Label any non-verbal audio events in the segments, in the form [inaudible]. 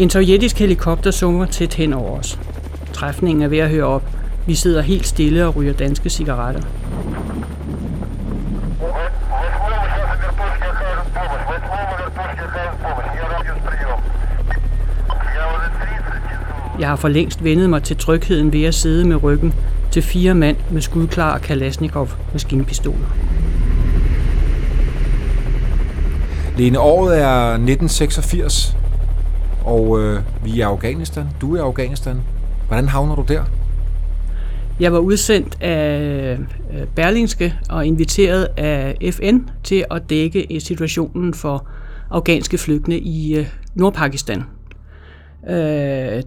En sovjetisk helikopter summer tæt hen over os. Træfningen er ved at høre op. Vi sidder helt stille og ryger danske cigaretter. Jeg har for længst vendet mig til trygheden ved at sidde med ryggen til fire mand med skudklar Kalashnikov maskinpistoler. Lene, året er 1986, og øh, vi er i Afghanistan. Du er i Afghanistan. Hvordan havner du der? Jeg var udsendt af øh, Berlingske og inviteret af FN til at dække øh, situationen for afghanske flygtninge i øh, Nordpakistan.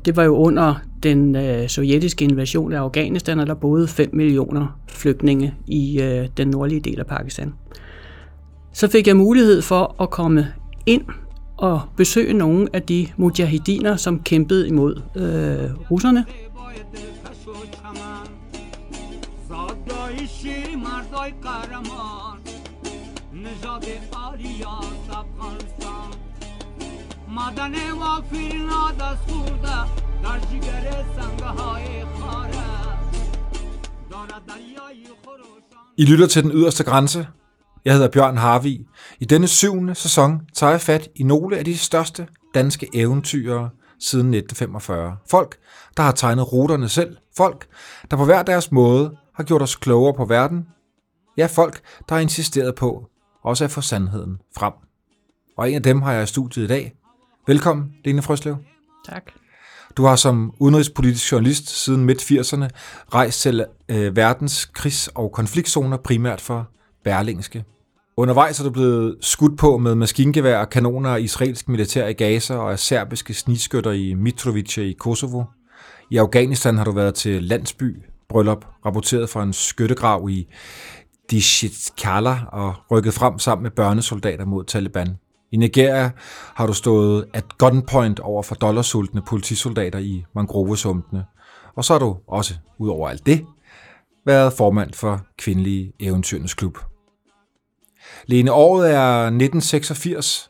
Det var jo under den sovjetiske invasion af Afghanistan, og der boede 5 millioner flygtninge i den nordlige del af Pakistan. Så fik jeg mulighed for at komme ind at besøge nogle af de mujahidiner, som kæmpede imod øh, russerne. I lytter til den yderste grænse, jeg hedder Bjørn Harvi. I denne syvende sæson tager jeg fat i nogle af de største danske eventyrere siden 1945. Folk, der har tegnet ruterne selv. Folk, der på hver deres måde har gjort os klogere på verden. Ja, folk, der har insisteret på også at få sandheden frem. Og en af dem har jeg i studiet i dag. Velkommen, Lene Frøslev. Tak. Du har som udenrigspolitisk journalist siden midt-80'erne rejst til øh, verdens krigs- og konfliktzoner primært for Berlingske. Undervejs er du blevet skudt på med maskingevær og kanoner af israelsk militær i Gaza og af serbiske snigskytter i Mitrovice i Kosovo. I Afghanistan har du været til landsby, bryllup, rapporteret fra en skyttegrav i Dishitkala og rykket frem sammen med børnesoldater mod Taliban. I Nigeria har du stået at gunpoint over for dollarsultne politisoldater i mangrovesumpene. Og så har du også, ud over alt det, været formand for Kvindelige Eventyrens Klub. Lene, året er 1986,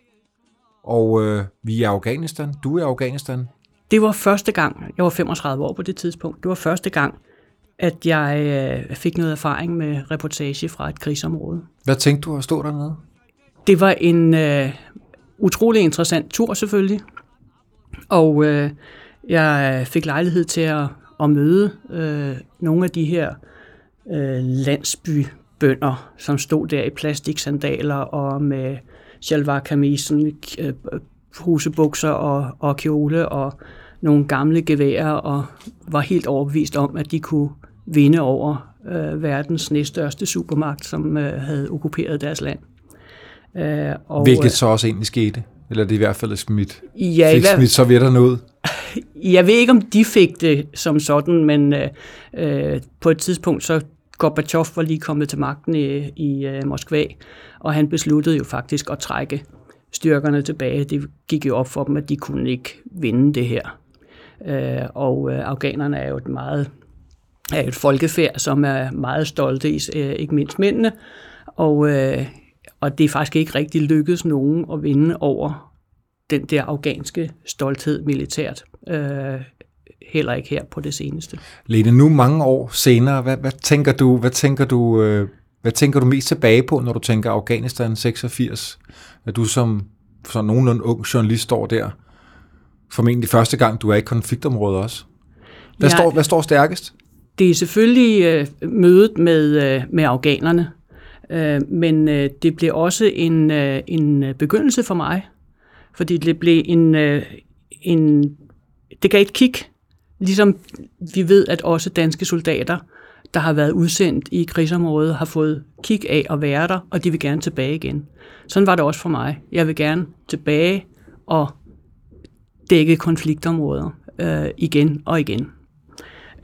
og øh, vi er i Afghanistan. Du er i Afghanistan. Det var første gang, jeg var 35 år på det tidspunkt, det var første gang, at jeg øh, fik noget erfaring med reportage fra et krigsområde. Hvad tænkte du at stå dernede? Det var en øh, utrolig interessant tur selvfølgelig, og øh, jeg fik lejlighed til at, at møde øh, nogle af de her øh, landsby bønder, som stod der i plastiksandaler og med shalvar-kamisen, øh, husebukser og, og kjole og nogle gamle geværer og var helt overbevist om, at de kunne vinde over øh, verdens næststørste supermagt, som øh, havde okkuperet deres land. Øh, og, Hvilket så også egentlig skete? Eller det er i hvert fald smidt, ja, fik smidt sovjetterne ud? [laughs] Jeg ved ikke, om de fik det som sådan, men øh, øh på et tidspunkt så Gorbachev var lige kommet til magten i, i uh, Moskva, og han besluttede jo faktisk at trække styrkerne tilbage. Det gik jo op for dem, at de kunne ikke vinde det her. Uh, og uh, afghanerne er jo et meget er et folkefærd, som er meget stolte, ikke mindst mændene, og, uh, og det er faktisk ikke rigtig lykkedes nogen at vinde over den der afghanske stolthed militært. Uh, heller ikke her på det seneste. Lene, nu mange år senere, hvad, hvad tænker du, hvad tænker du, øh, hvad tænker du mest tilbage på, når du tænker Afghanistan 86? At du som som nogenlunde ung journalist står der, formentlig første gang, du er i konfliktområdet også. Hvad, ja, står, hvad står stærkest? Det er selvfølgelig øh, mødet med, øh, med afghanerne, øh, men øh, det blev også en, øh, en begyndelse for mig, fordi det blev en, øh, en det gav et kig Ligesom vi ved, at også danske soldater, der har været udsendt i krigsområdet, har fået kig af at være der, og de vil gerne tilbage igen. Sådan var det også for mig. Jeg vil gerne tilbage og dække konfliktområder øh, igen og igen.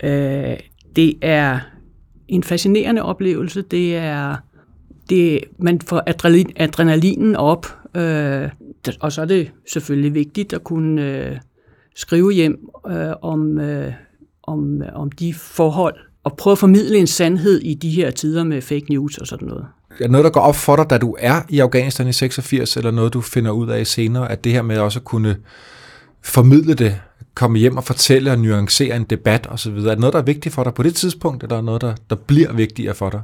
Øh, det er en fascinerende oplevelse. Det er, det, man får adrenalin, adrenalinen op, øh, og så er det selvfølgelig vigtigt at kunne øh, skrive hjem øh, om, øh, om, om de forhold, og prøve at formidle en sandhed i de her tider med fake news og sådan noget. Er noget, der går op for dig, da du er i Afghanistan i 86, eller noget, du finder ud af senere, at det her med også at kunne formidle det, komme hjem og fortælle og nuancere en debat osv.? Er det noget, der er vigtigt for dig på det tidspunkt, eller er noget, der, der bliver vigtigere for dig?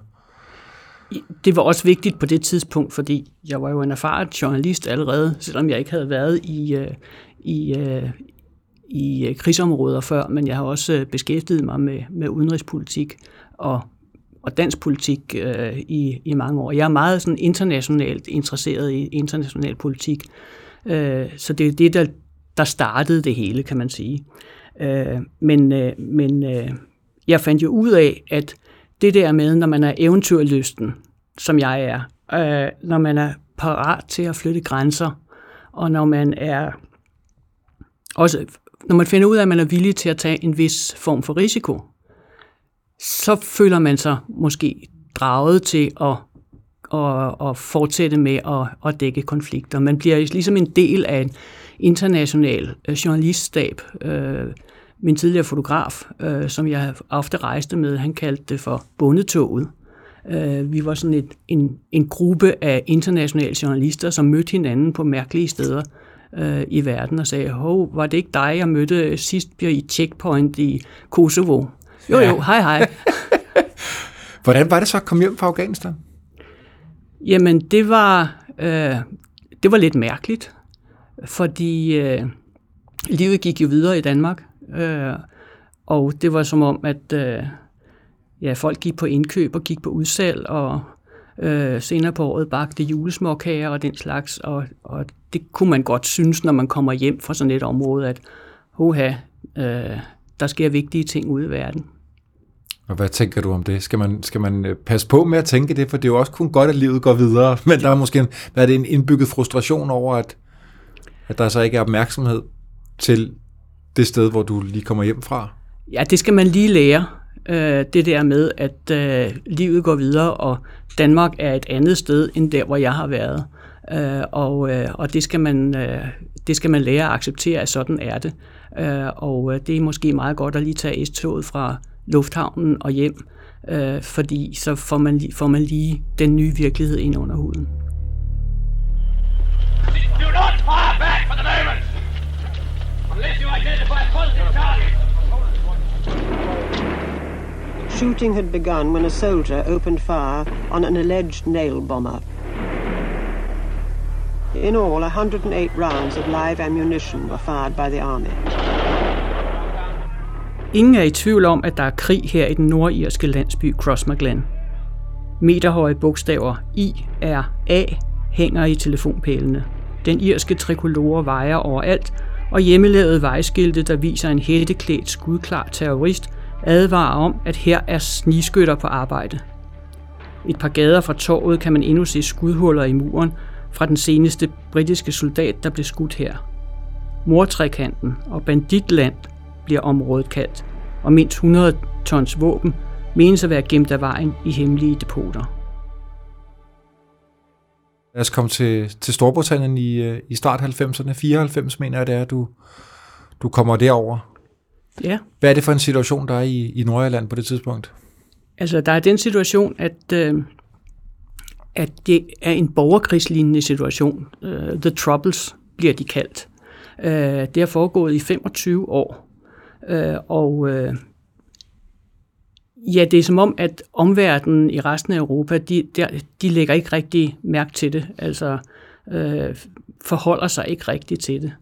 Det var også vigtigt på det tidspunkt, fordi jeg var jo en erfaren journalist allerede, selvom jeg ikke havde været i, øh, i, øh, i øh, krigsområder før, men jeg har også øh, beskæftiget mig med, med udenrigspolitik og, og dansk politik øh, i, i mange år. Jeg er meget sådan internationalt interesseret i international politik, øh, så det er det, der, der startede det hele, kan man sige. Øh, men øh, men øh, jeg fandt jo ud af, at det der med, når man er eventyrlysten, som jeg er, øh, når man er parat til at flytte grænser, og når man er også når man finder ud af, at man er villig til at tage en vis form for risiko, så føler man sig måske draget til at, at, at fortsætte med at, at dække konflikter. Man bliver ligesom en del af en international øh, journaliststab. Øh, min tidligere fotograf, øh, som jeg ofte rejste med, han kaldte det for bondetoget. Vi var sådan et, en, en gruppe af internationale journalister, som mødte hinanden på mærkelige steder øh, i verden og sagde, hov, var det ikke dig, jeg mødte sidst i checkpoint i Kosovo? Jo, jo, hej, hej. [laughs] Hvordan var det så at komme hjem fra Afghanistan? Jamen, det var, øh, det var lidt mærkeligt, fordi øh, livet gik jo videre i Danmark. Øh, og det var som om, at øh, ja, folk gik på indkøb og gik på udsalg, og øh, senere på året bagte julesmåkager og den slags, og, og det kunne man godt synes, når man kommer hjem fra sådan et område, at hoha, øh, der sker vigtige ting ude i verden. Og hvad tænker du om det? Skal man, skal man øh, passe på med at tænke det? For det er jo også kun godt, at livet går videre. [laughs] Men der er måske en, hvad er det, en indbygget frustration over, at, at der så ikke er opmærksomhed til det sted, hvor du lige kommer hjem fra? Ja, det skal man lige lære. Øh, det der med, at øh, livet går videre, og Danmark er et andet sted, end der, hvor jeg har været. Øh, og øh, og det, skal man, øh, det skal man lære at acceptere, at sådan er det. Øh, og øh, det er måske meget godt at lige tage S-toget fra lufthavnen og hjem, øh, fordi så får man, får man lige den nye virkelighed ind under huden. Do not fire back for the moment! Unless you identify positive target. Shooting had begun when a soldier opened fire on an alleged nail bomber. In all, 108 rounds of live ammunition were fired by the army. Ingen er i tvivl om, at der er krig her i den nordirske landsby Crossmaglen. Meterhøje bogstaver I, R, A hænger i telefonpælene. Den irske trikolore vejer overalt, og hjemmelavede vejskilte, der viser en hætteklædt skudklar terrorist, advarer om, at her er snigskytter på arbejde. Et par gader fra torvet kan man endnu se skudhuller i muren fra den seneste britiske soldat, der blev skudt her. Mortrekanten og banditland bliver området kaldt, og mindst 100 tons våben menes at være gemt af vejen i hemmelige depoter. Lad os komme til, til Storbritannien i, øh, i start 90'erne. 94 mener jeg, det er, du, du kommer derover. Ja. Hvad er det for en situation, der er i, i Nordjylland på det tidspunkt? Altså, der er den situation, at, øh, at det er en borgerkrigslignende situation. Uh, the Troubles bliver de kaldt. Uh, det har foregået i 25 år. Uh, og uh, Ja, det er som om, at omverdenen i resten af Europa, de, de, de lægger ikke rigtig mærke til det, altså øh, forholder sig ikke rigtigt til det.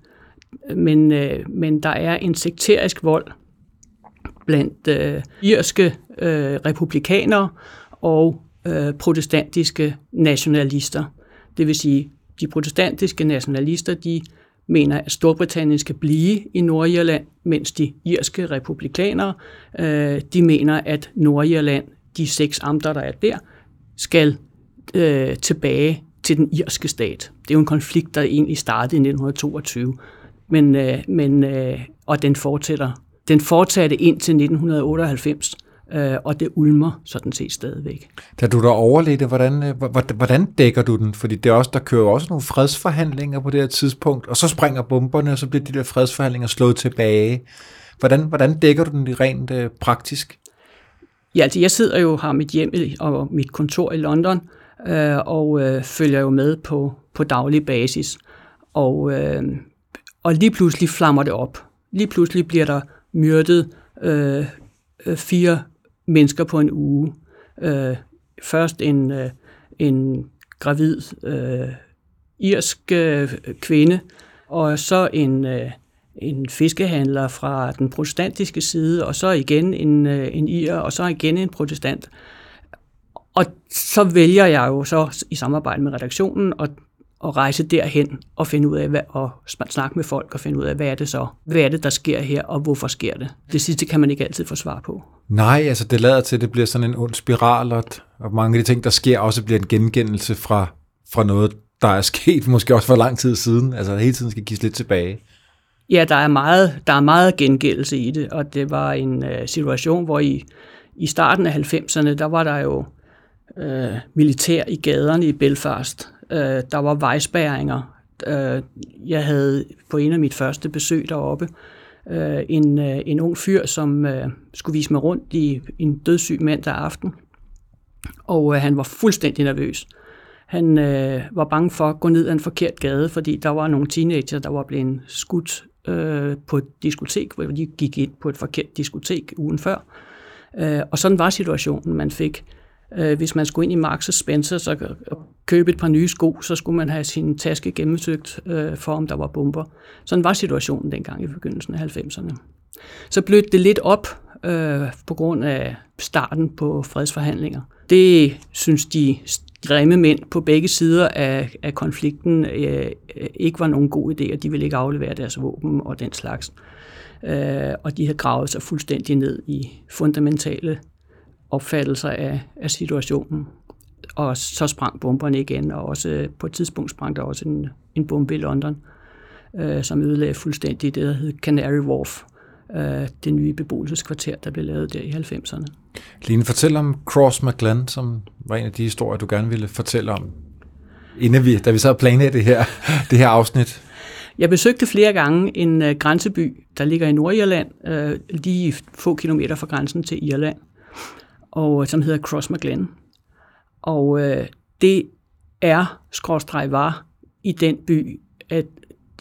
Men, øh, men der er en sekterisk vold blandt øh, irske øh, republikanere og øh, protestantiske nationalister. Det vil sige, de protestantiske nationalister, de mener, at Storbritannien skal blive i Nordirland, mens de irske republikanere, øh, de mener, at Nordirland, de seks amter, der er der, skal øh, tilbage til den irske stat. Det er jo en konflikt, der egentlig startede i 1922, men, øh, men, øh, og den fortsætter. Den fortsatte ind til 1998, øh, og det ulmer sådan set stadigvæk. Da du der overledte, hvordan, øh, hvordan dækker du den? Fordi det er også, der kører også nogle fredsforhandlinger på det her tidspunkt, og så springer bomberne, og så bliver de der fredsforhandlinger slået tilbage. Hvordan, hvordan dækker du den rent øh, praktisk? Ja, altså jeg sidder jo har mit hjem og mit kontor i London, øh, og øh, følger jo med på, på daglig basis. Og, øh, og lige pludselig flammer det op. Lige pludselig bliver der myrdet øh, øh, fire mennesker på en uge. Øh, først en, øh, en gravid øh, irsk øh, kvinde, og så en, øh, en fiskehandler fra den protestantiske side, og så igen en, øh, en ir, og så igen en protestant. Og så vælger jeg jo så i samarbejde med redaktionen at, at rejse derhen og finde ud af, hvad, og snakke med folk og finde ud af, hvad er det så? Hvad er det, der sker her, og hvorfor sker det? Det sidste kan man ikke altid få svar på. Nej, altså det lader til, at det bliver sådan en ond spiral, og, mange af de ting, der sker, også bliver en gengældelse fra, fra noget, der er [laughs] sket måske også for lang tid siden. Altså hele tiden skal gives lidt tilbage. Ja, der er meget, der er meget gengældelse i det, og det var en uh, situation, hvor i, i starten af 90'erne, der var der jo uh, militær i gaderne i Belfast. Øh, der var vejspæringer. Øh, jeg havde på en af mit første besøg deroppe øh, en, øh, en ung fyr, som øh, skulle vise mig rundt i en dødssyg mandag aften, og øh, han var fuldstændig nervøs. Han øh, var bange for at gå ned ad en forkert gade, fordi der var nogle teenager, der var blevet skudt øh, på et diskotek, hvor de gik ind på et forkert diskotek ugen før. Øh, og sådan var situationen, man fik. Øh, hvis man skulle ind i Marks Spencer så købe et par nye sko, så skulle man have sin taske gennemsøgt øh, for, om der var bomber. Sådan var situationen dengang i begyndelsen af 90'erne. Så blødte det lidt op øh, på grund af starten på fredsforhandlinger. Det synes de grimme mænd på begge sider af, af konflikten øh, ikke var nogen god idé, og de ville ikke aflevere deres våben og den slags. Øh, og de havde gravet sig fuldstændig ned i fundamentale opfattelser af, af situationen. Og så sprang bomberne igen, og også på et tidspunkt sprang der også en, en bombe i London, øh, som ødelagde fuldstændig det, der hed Canary Wharf, øh, det nye beboelseskvarter, der blev lavet der i 90'erne. Line, fortæl om Cross McGlenn, som var en af de historier, du gerne ville fortælle om, inden vi, da vi så planlagde det her, [laughs] det her afsnit. Jeg besøgte flere gange en uh, grænseby, der ligger i Nordirland, uh, lige få kilometer fra grænsen til Irland, og øh, som hedder Cross McGlenn. Og øh, det er, skråstreg var, i den by, at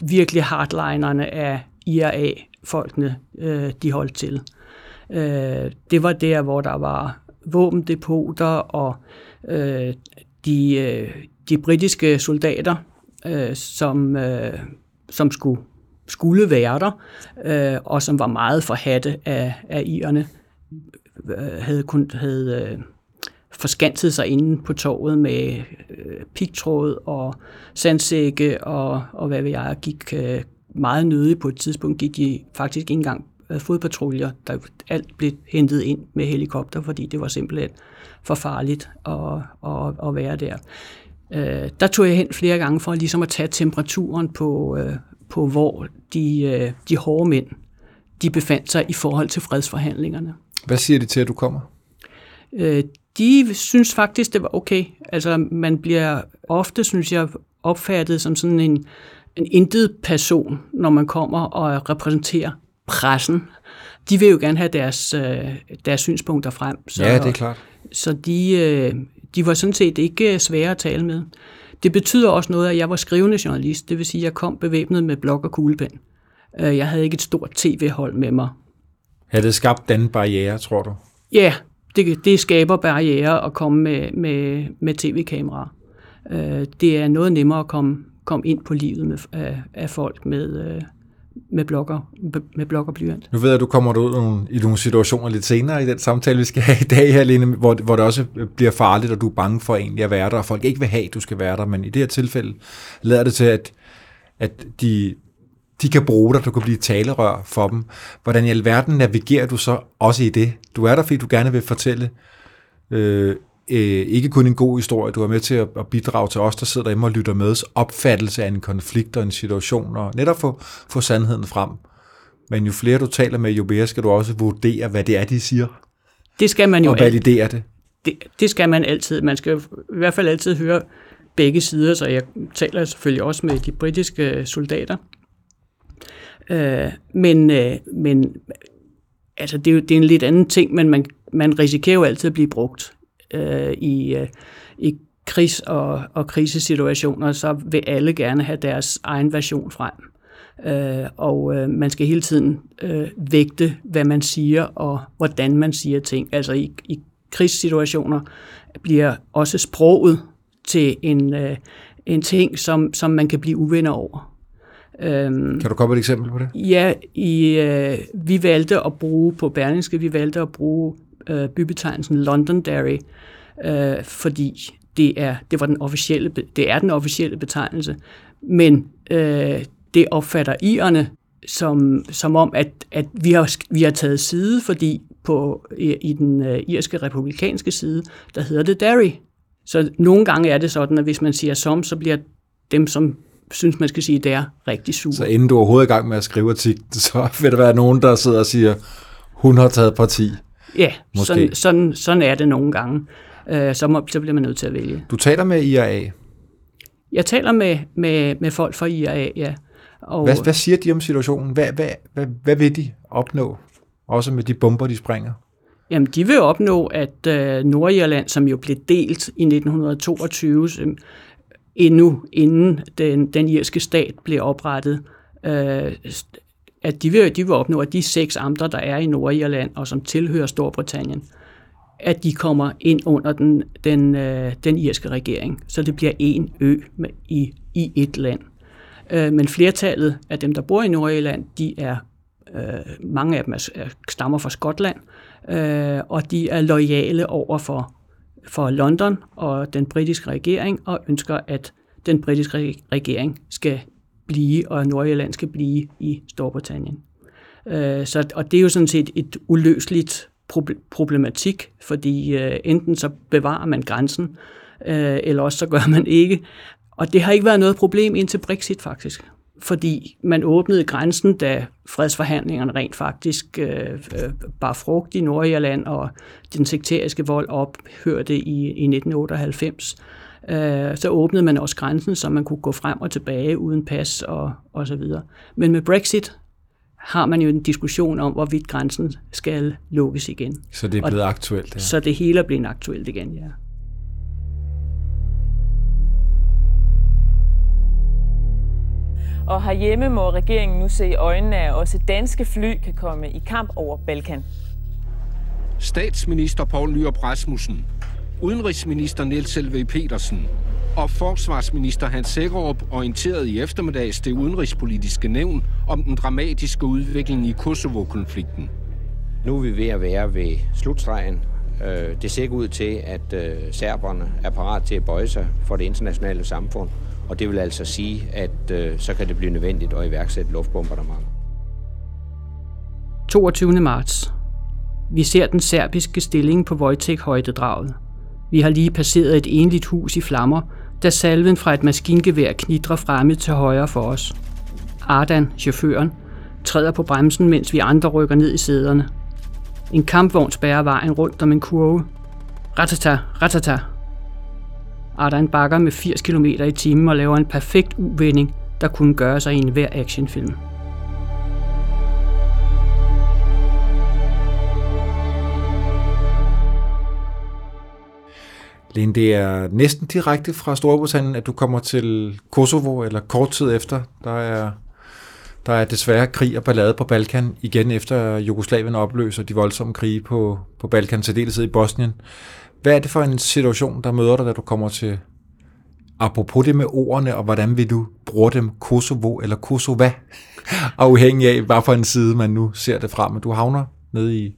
virkelig hardlinerne af IRA-folkene, øh, de holdt til. Øh, det var der, hvor der var våbendepoter og øh, de, øh, de britiske soldater, øh, som, øh, som skulle, skulle være der, øh, og som var meget forhatte af, af irerne, Øh, havde, kun, havde øh, forskanset sig inde på torvet med øh, pigtråd og sandsække og, og hvad ved jeg, gik øh, meget nødig på et tidspunkt, gik de faktisk ikke engang øh, fodpatruljer, der alt blev hentet ind med helikopter, fordi det var simpelthen for farligt at, at, at være der. Øh, der tog jeg hen flere gange for ligesom at tage temperaturen på, øh, på hvor de, øh, de hårde mænd de befandt sig i forhold til fredsforhandlingerne. Hvad siger de til, at du kommer? De synes faktisk, det var okay. Altså, man bliver ofte, synes jeg, opfattet som sådan en, en intet person, når man kommer og repræsenterer pressen, de vil jo gerne have deres, øh, deres synspunkter frem. Så, ja, det er klart. Så de, øh, de var sådan set ikke svære at tale med. Det betyder også noget, at jeg var skrivende journalist, det vil sige, at jeg kom bevæbnet med blok og kuglepen. Øh, jeg havde ikke et stort tv-hold med mig. Har det skabt den barriere, tror du? Ja, det, det skaber barriere at komme med, med, med tv-kamera. Det er noget nemmere at komme, komme ind på livet med, af, af folk med, med blokker, med blok og blyant. Nu ved jeg, at du kommer ud i nogle situationer lidt senere i den samtale, vi skal have i dag her, Lene, hvor, hvor det også bliver farligt, og du er bange for egentlig at være der, og folk ikke vil have, at du skal være der, men i det her tilfælde lader det til, at, at de, de kan bruge dig, du kan blive talerør for dem. Hvordan i alverden navigerer du så også i det? Du er der, fordi du gerne vil fortælle øh, øh, ikke kun en god historie, du er med til at, at bidrage til os, der sidder derhjemme og lytter med, opfattelse af en konflikt og en situation, og netop få, få sandheden frem. Men jo flere du taler med, jo mere skal du også vurdere, hvad det er, de siger. Det skal man jo Og validere det. det. Det skal man altid. Man skal i hvert fald altid høre begge sider, så jeg taler selvfølgelig også med de britiske soldater. Øh, men, øh, men altså, det, er jo, det er en lidt anden ting, men man, man risikerer jo altid at blive brugt øh, i, øh, i krigs- og, og krisesituationer, så vil alle gerne have deres egen version frem. Øh, og øh, man skal hele tiden øh, vægte, hvad man siger og hvordan man siger ting. Altså i, i krigssituationer bliver også sproget til en, øh, en ting, som, som man kan blive uvenner over. Øhm, kan du komme et eksempel på det? Ja, i, øh, vi valgte at bruge på Berlingske, vi valgte at bruge øh, bybetegnelsen Londonderry, øh, fordi det er, det, var den officielle, det er den officielle betegnelse, men øh, det opfatter irerne som, som om, at, at vi, har, vi har taget side, fordi på, i, i den uh, irske republikanske side, der hedder det Derry. Så nogle gange er det sådan, at hvis man siger som, så bliver dem, som synes, man skal sige, det er rigtig sure. Så inden du er overhovedet i gang med at skrive artiklen, [laughs] så vil der være nogen, der sidder og siger, hun har taget parti. Ja, Måske. Sådan, sådan, sådan er det nogle gange. Uh, så, må, så bliver man nødt til at vælge. Du taler med IRA? Jeg taler med, med, med folk fra IRA, ja. Og, hvad, hvad siger de om situationen? Hvad, hvad, hvad, hvad vil de opnå? Også med de bomber, de springer? Jamen, de vil opnå, at øh, Nordirland, som jo blev delt i 1922, som, endnu inden den, den irske stat blev oprettet, øh, at de vil, de vil opnå, at de seks amter, der er i Nordirland og som tilhører Storbritannien, at de kommer ind under den, den, øh, den irske regering. Så det bliver en ø med, i, i et land. Øh, men flertallet af dem, der bor i Nordirland, de er, øh, mange af dem er, er, stammer fra Skotland, øh, og de er lojale over for, for London og den britiske regering, og ønsker, at den britiske regering skal blive, og Nordirland skal blive i Storbritannien. Øh, så, og det er jo sådan set et uløseligt problematik, fordi øh, enten så bevarer man grænsen, øh, eller også så gør man ikke. Og det har ikke været noget problem indtil Brexit faktisk. Fordi man åbnede grænsen, da fredsforhandlingerne rent faktisk øh, øh, bar frugt i Nordirland, og den sekteriske vold ophørte i, i 1998. Øh, så åbnede man også grænsen, så man kunne gå frem og tilbage uden pas og, og så videre. Men med Brexit har man jo en diskussion om, hvorvidt grænsen skal lukkes igen. Så det er blevet og, aktuelt? Ja. Så det hele er blevet aktuelt igen, ja. Og herhjemme må regeringen nu se i øjnene, at også danske fly kan komme i kamp over Balkan. Statsminister Poul Nyrup Rasmussen, udenrigsminister Niels Selve Petersen og forsvarsminister Hans Sækkerup orienterede i eftermiddags det udenrigspolitiske nævn om den dramatiske udvikling i Kosovo-konflikten. Nu er vi ved at være ved slutstregen. Øh, det ser ikke ud til, at øh, serberne er parat til at bøje sig for det internationale samfund. Og det vil altså sige, at øh, så kan det blive nødvendigt at iværksætte luftbombardement. 22. marts. Vi ser den serbiske stilling på Wojtek-højdedraget. Vi har lige passeret et enligt hus i flammer, da salven fra et maskingevær knitrer fremme til højre for os. Ardan, chaufføren, træder på bremsen, mens vi andre rykker ned i sæderne. En kampvogn spærrer vejen rundt om en kurve. Ratata, ratata, Ardan bakker med 80 km i timen og laver en perfekt uvending, der kunne gøre sig i en hver actionfilm. Lene, det er næsten direkte fra Storbritannien, at du kommer til Kosovo, eller kort tid efter. Der er, der er desværre krig og ballade på Balkan, igen efter Jugoslavien opløser de voldsomme krige på, på Balkan, til dels i Bosnien. Hvad er det for en situation, der møder dig, da du kommer til, apropos det med ordene, og hvordan vil du bruge dem, Kosovo eller Kosova, [laughs] afhængig af, hvad for en side man nu ser det fra, men du havner nede i,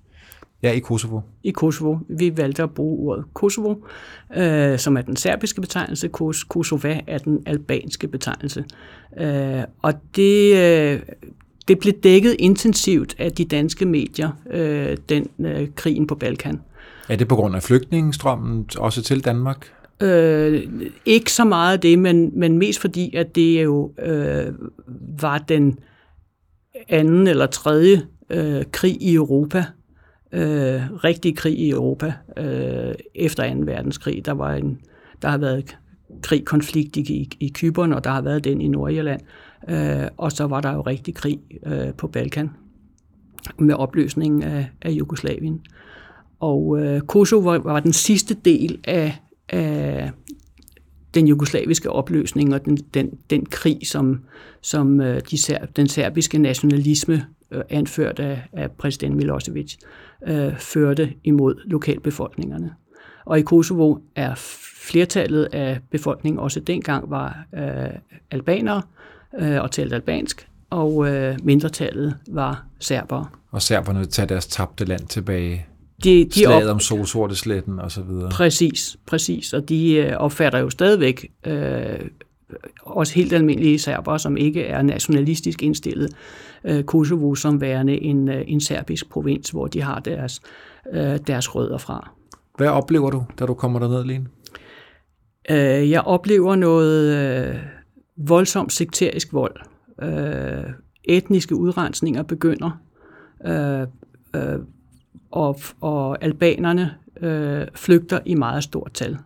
ja, i Kosovo. I Kosovo. Vi valgte at bruge ordet Kosovo, øh, som er den serbiske betegnelse, Kos Kosova er den albanske betegnelse. Øh, og det, øh, det blev dækket intensivt af de danske medier, øh, den øh, krigen på Balkan. Er det på grund af flygtningestrømmen også til Danmark? Øh, ikke så meget det, men, men mest fordi, at det jo øh, var den anden eller tredje øh, krig i Europa, øh, rigtig krig i Europa øh, efter 2. verdenskrig. Der var en, der har været krig, konflikt i, i, i Kyberen, og der har været den i Nordirland. Øh, og så var der jo rigtig krig øh, på Balkan med opløsningen af, af Jugoslavien. Og øh, Kosovo var, var den sidste del af, af den jugoslaviske opløsning og den, den, den krig, som, som øh, de ser, den serbiske nationalisme, øh, anført af, af præsident Milosevic, øh, førte imod lokalbefolkningerne. Og i Kosovo er flertallet af befolkningen også dengang var øh, albanere øh, og talte albansk, og øh, mindretallet var serbere. Og serberne vil tage deres tabte land tilbage. De, de Slaget om solsortesletten og så videre. Præcis, præcis. Og de øh, opfatter jo stadigvæk øh, også helt almindelige serbere, som ikke er nationalistisk indstillet, øh, Kosovo som værende en, øh, en serbisk provins, hvor de har deres, øh, deres rødder fra. Hvad oplever du, da du kommer derned, Lene? Øh, jeg oplever noget øh, voldsomt sekterisk vold. Øh, etniske udrensninger begynder, øh, øh, og, og albanerne øh, flygter i meget stort tal.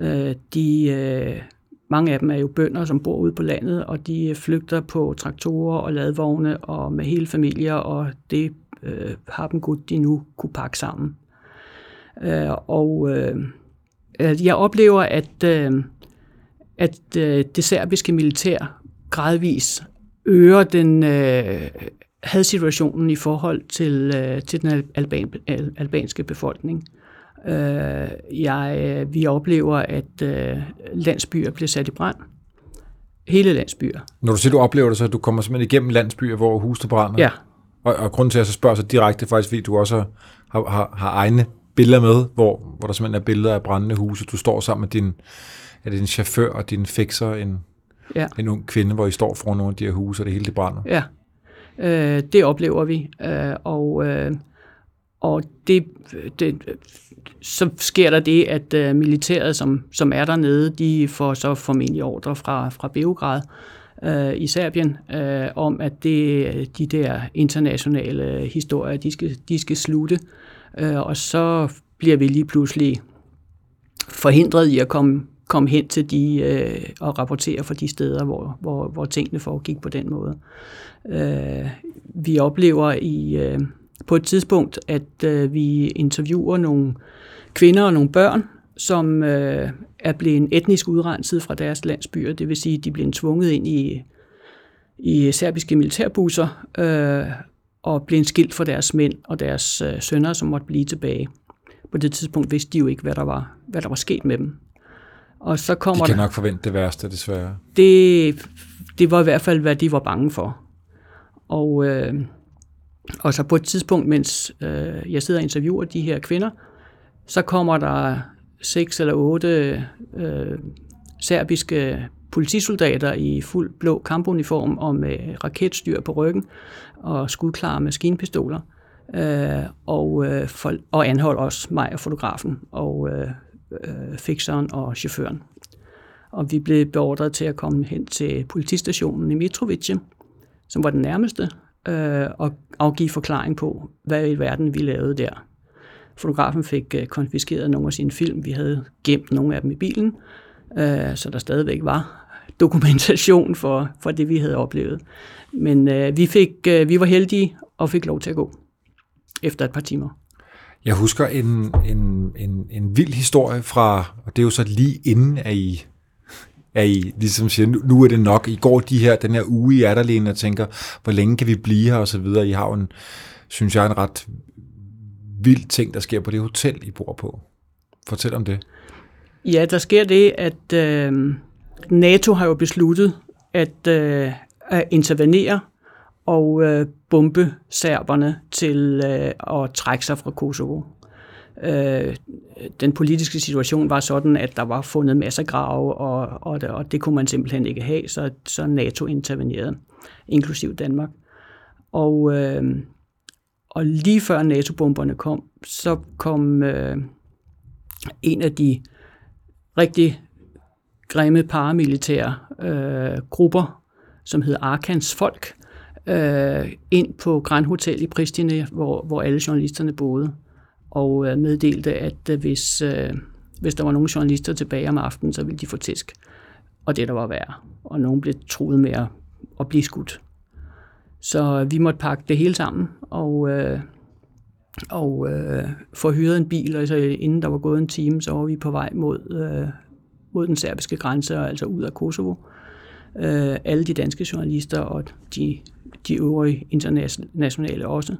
Øh, de, øh, mange af dem er jo bønder, som bor ude på landet, og de øh, flygter på traktorer og ladvogne og med hele familier, og det øh, har dem godt de nu kunne pakke sammen. Øh, og øh, øh jeg oplever, at, øh, at øh, det serbiske militær gradvis øger den øh, hadsituationen i forhold til, øh, til den alban, albanske befolkning. Øh, jeg, vi oplever, at øh, landsbyer bliver sat i brand. Hele landsbyer. Når du siger, du oplever det, så du kommer simpelthen igennem landsbyer, hvor husene brænder? Ja. Og, og grunden til, at jeg så spørger så direkte, faktisk fordi du også har, har, har egne billeder med, hvor, hvor der simpelthen er billeder af brændende huse. Du står sammen med din, er det din chauffør og din fixer, en, ja. en ung kvinde, hvor I står foran nogle af de her huse, og det hele det brænder. Ja, øh, det oplever vi. Øh, og øh, og det, det, så sker der det, at øh, militæret, som, som er dernede, de får så formentlig ordre fra, fra Beograd øh, i Serbien, øh, om at det, de der internationale historier, de skal, de skal slutte. Øh, og så bliver vi lige pludselig forhindret i at komme, komme hen til de øh, og rapportere fra de steder, hvor, hvor, hvor tingene foregik på den måde. Øh, vi oplever i øh, på et tidspunkt, at øh, vi interviewer nogle kvinder og nogle børn, som øh, er blevet etnisk udrenset fra deres landsbyer. Det vil sige, at de bliver tvunget ind i, i serbiske militærbusser øh, og blev skilt fra deres mænd og deres øh, sønner, som måtte blive tilbage. På det tidspunkt vidste de jo ikke, hvad der var, hvad der var sket med dem. Og så kommer de kan der, nok forvente det værste, desværre. Det, det var i hvert fald, hvad de var bange for. Og, øh, og så på et tidspunkt, mens øh, jeg sidder og interviewer de her kvinder, så kommer der seks eller otte øh, serbiske politisoldater i fuld blå kampuniform og med raketstyr på ryggen og skudklare maskinpistoler øh, og, øh, for, og anholder også mig og fotografen og øh, øh, fikseren og chaufføren. Og vi blev beordret til at komme hen til politistationen i Mitrovice, som var den nærmeste, øh, og afgive forklaring på, hvad i verden vi lavede der. Fotografen fik øh, konfiskeret nogle af sine film. Vi havde gemt nogle af dem i bilen, øh, så der stadigvæk var dokumentation for, for det, vi havde oplevet. Men øh, vi, fik, øh, vi var heldige og fik lov til at gå efter et par timer. Jeg husker en, en, en, en vild historie fra, og det er jo så lige inden, at I at I ligesom siger, nu, nu er det nok, I går de her, den her uge, I er der alene og tænker, hvor længe kan vi blive her og så videre. I har jo en, synes jeg, en ret vild ting, der sker på det hotel, I bor på. Fortæl om det. Ja, der sker det, at øh, NATO har jo besluttet at, øh, at intervenere og øh, bombe serberne til øh, at trække sig fra Kosovo. Øh, den politiske situation var sådan, at der var fundet masser af grave, og, og, det, og det kunne man simpelthen ikke have, så, så NATO intervenerede, inklusiv Danmark. Og, øh, og lige før NATO-bomberne kom, så kom øh, en af de rigtig grimme paramilitære øh, grupper, som hed Arkans Folk, øh, ind på Grand Hotel i Pristina, hvor, hvor alle journalisterne boede og øh, meddelte, at øh, hvis, øh, hvis der var nogle journalister tilbage om aftenen, så ville de få tæsk. Og det der var værd. Og nogen blev truet med at, at blive skudt. Så øh, vi måtte pakke det hele sammen og, øh, og øh, få hyret en bil, og så inden der var gået en time, så var vi på vej mod, øh, mod den serbiske grænse, og altså ud af Kosovo. Øh, alle de danske journalister og de, de øvrige internationale også.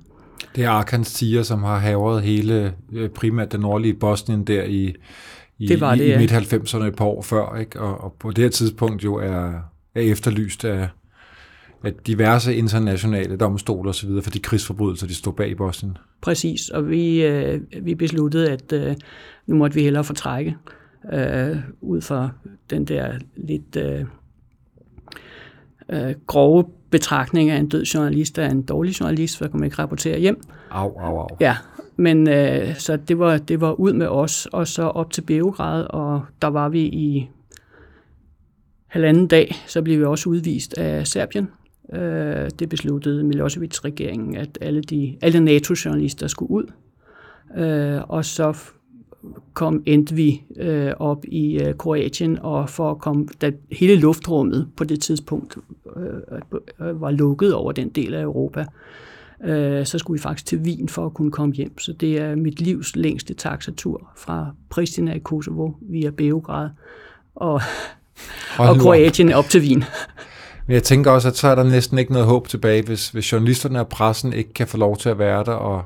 Det er Arkans Tiger, som har havret hele, øh, primært den nordlige Bosnien der i, i, det var det, i, ja. i midt-90'erne et par år før, ikke? Og, og på det her tidspunkt jo er, er efterlyst af, af diverse internationale domstole osv. for de krigsforbrydelser, de stod bag i Bosnien. Præcis, og vi, øh, vi besluttede, at øh, nu måtte vi hellere fortrække øh, ud fra den der lidt øh, øh, grove betragtning af en død journalist er en dårlig journalist, for kan man ikke rapportere hjem. Au, au, au. Ja, men øh, så det var, det var ud med os, og så op til Beograd, og der var vi i halvanden dag, så blev vi også udvist af Serbien. Øh, det besluttede Milosevic-regeringen, at alle, de, alle NATO-journalister skulle ud. Øh, og så kom, endte vi øh, op i øh, Kroatien, og for at komme, da hele luftrummet på det tidspunkt øh, øh, var lukket over den del af Europa, øh, så skulle vi faktisk til Wien for at kunne komme hjem. Så det er mit livs længste taxatur fra Pristina i Kosovo via Beograd og, og Kroatien op til Wien. Men jeg tænker også, at så er der næsten ikke noget håb tilbage, hvis, hvis journalisterne og pressen ikke kan få lov til at være der og,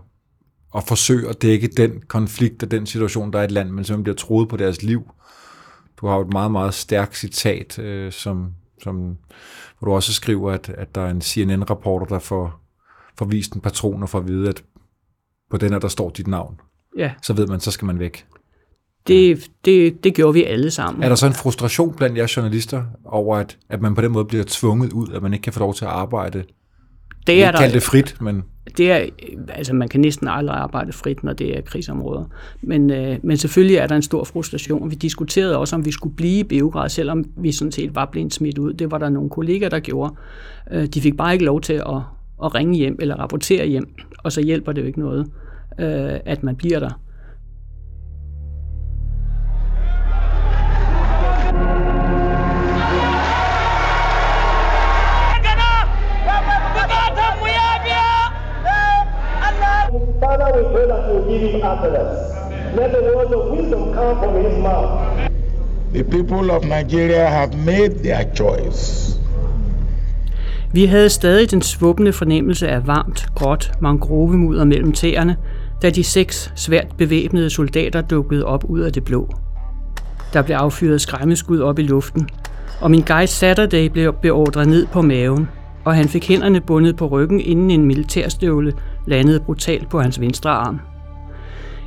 og forsøge at dække den konflikt og den situation, der er i et land, men som bliver troet på deres liv. Du har jo et meget, meget stærkt citat, øh, som, som, hvor du også skriver, at, at der er en CNN-rapporter, der får, får vist en patron og får at vide, at på den her, der står dit navn. Ja. Så ved man, så skal man væk. Det, det, det gjorde vi alle sammen. Er der så en frustration blandt jer journalister over, at, at man på den måde bliver tvunget ud, at man ikke kan få lov til at arbejde? Det er der, det frit, men... Det er, altså man kan næsten aldrig arbejde frit, når det er krigsområder. Men, øh, men selvfølgelig er der en stor frustration. Vi diskuterede også, om vi skulle blive i Beograd, selvom vi sådan set var blevet smidt ud. Det var der nogle kolleger, der gjorde. Øh, de fik bare ikke lov til at, at ringe hjem eller rapportere hjem, og så hjælper det jo ikke noget, øh, at man bliver der. Father, we pray that you give him utterance. Let the words of wisdom come from his mouth. The people of Nigeria have made their choice. Vi havde stadig den svuppende fornemmelse af varmt, gråt mangrovemudder mellem tæerne, da de seks svært bevæbnede soldater dukkede op ud af det blå. Der blev affyret skræmmeskud op i luften, og min guide Saturday blev beordret ned på maven, og han fik hænderne bundet på ryggen, inden en militærstøvle landede brutalt på hans venstre arm.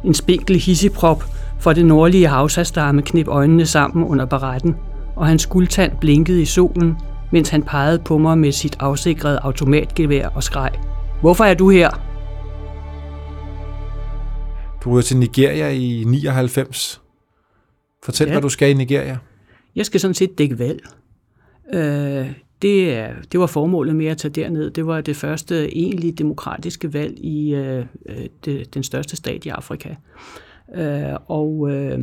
En spinkel hissigprop for det nordlige havsastamme knep øjnene sammen under baretten, og hans guldtand blinkede i solen, mens han pegede på mig med sit afsikrede automatgevær og skreg. Hvorfor er du her? Du er til Nigeria i 99. Fortæl, ja. hvad du skal i Nigeria. Jeg skal sådan set dække valg. Øh, det, det var formålet med at tage derned. Det var det første egentlige demokratiske valg i øh, øh, det, den største stat i Afrika. Øh, og øh,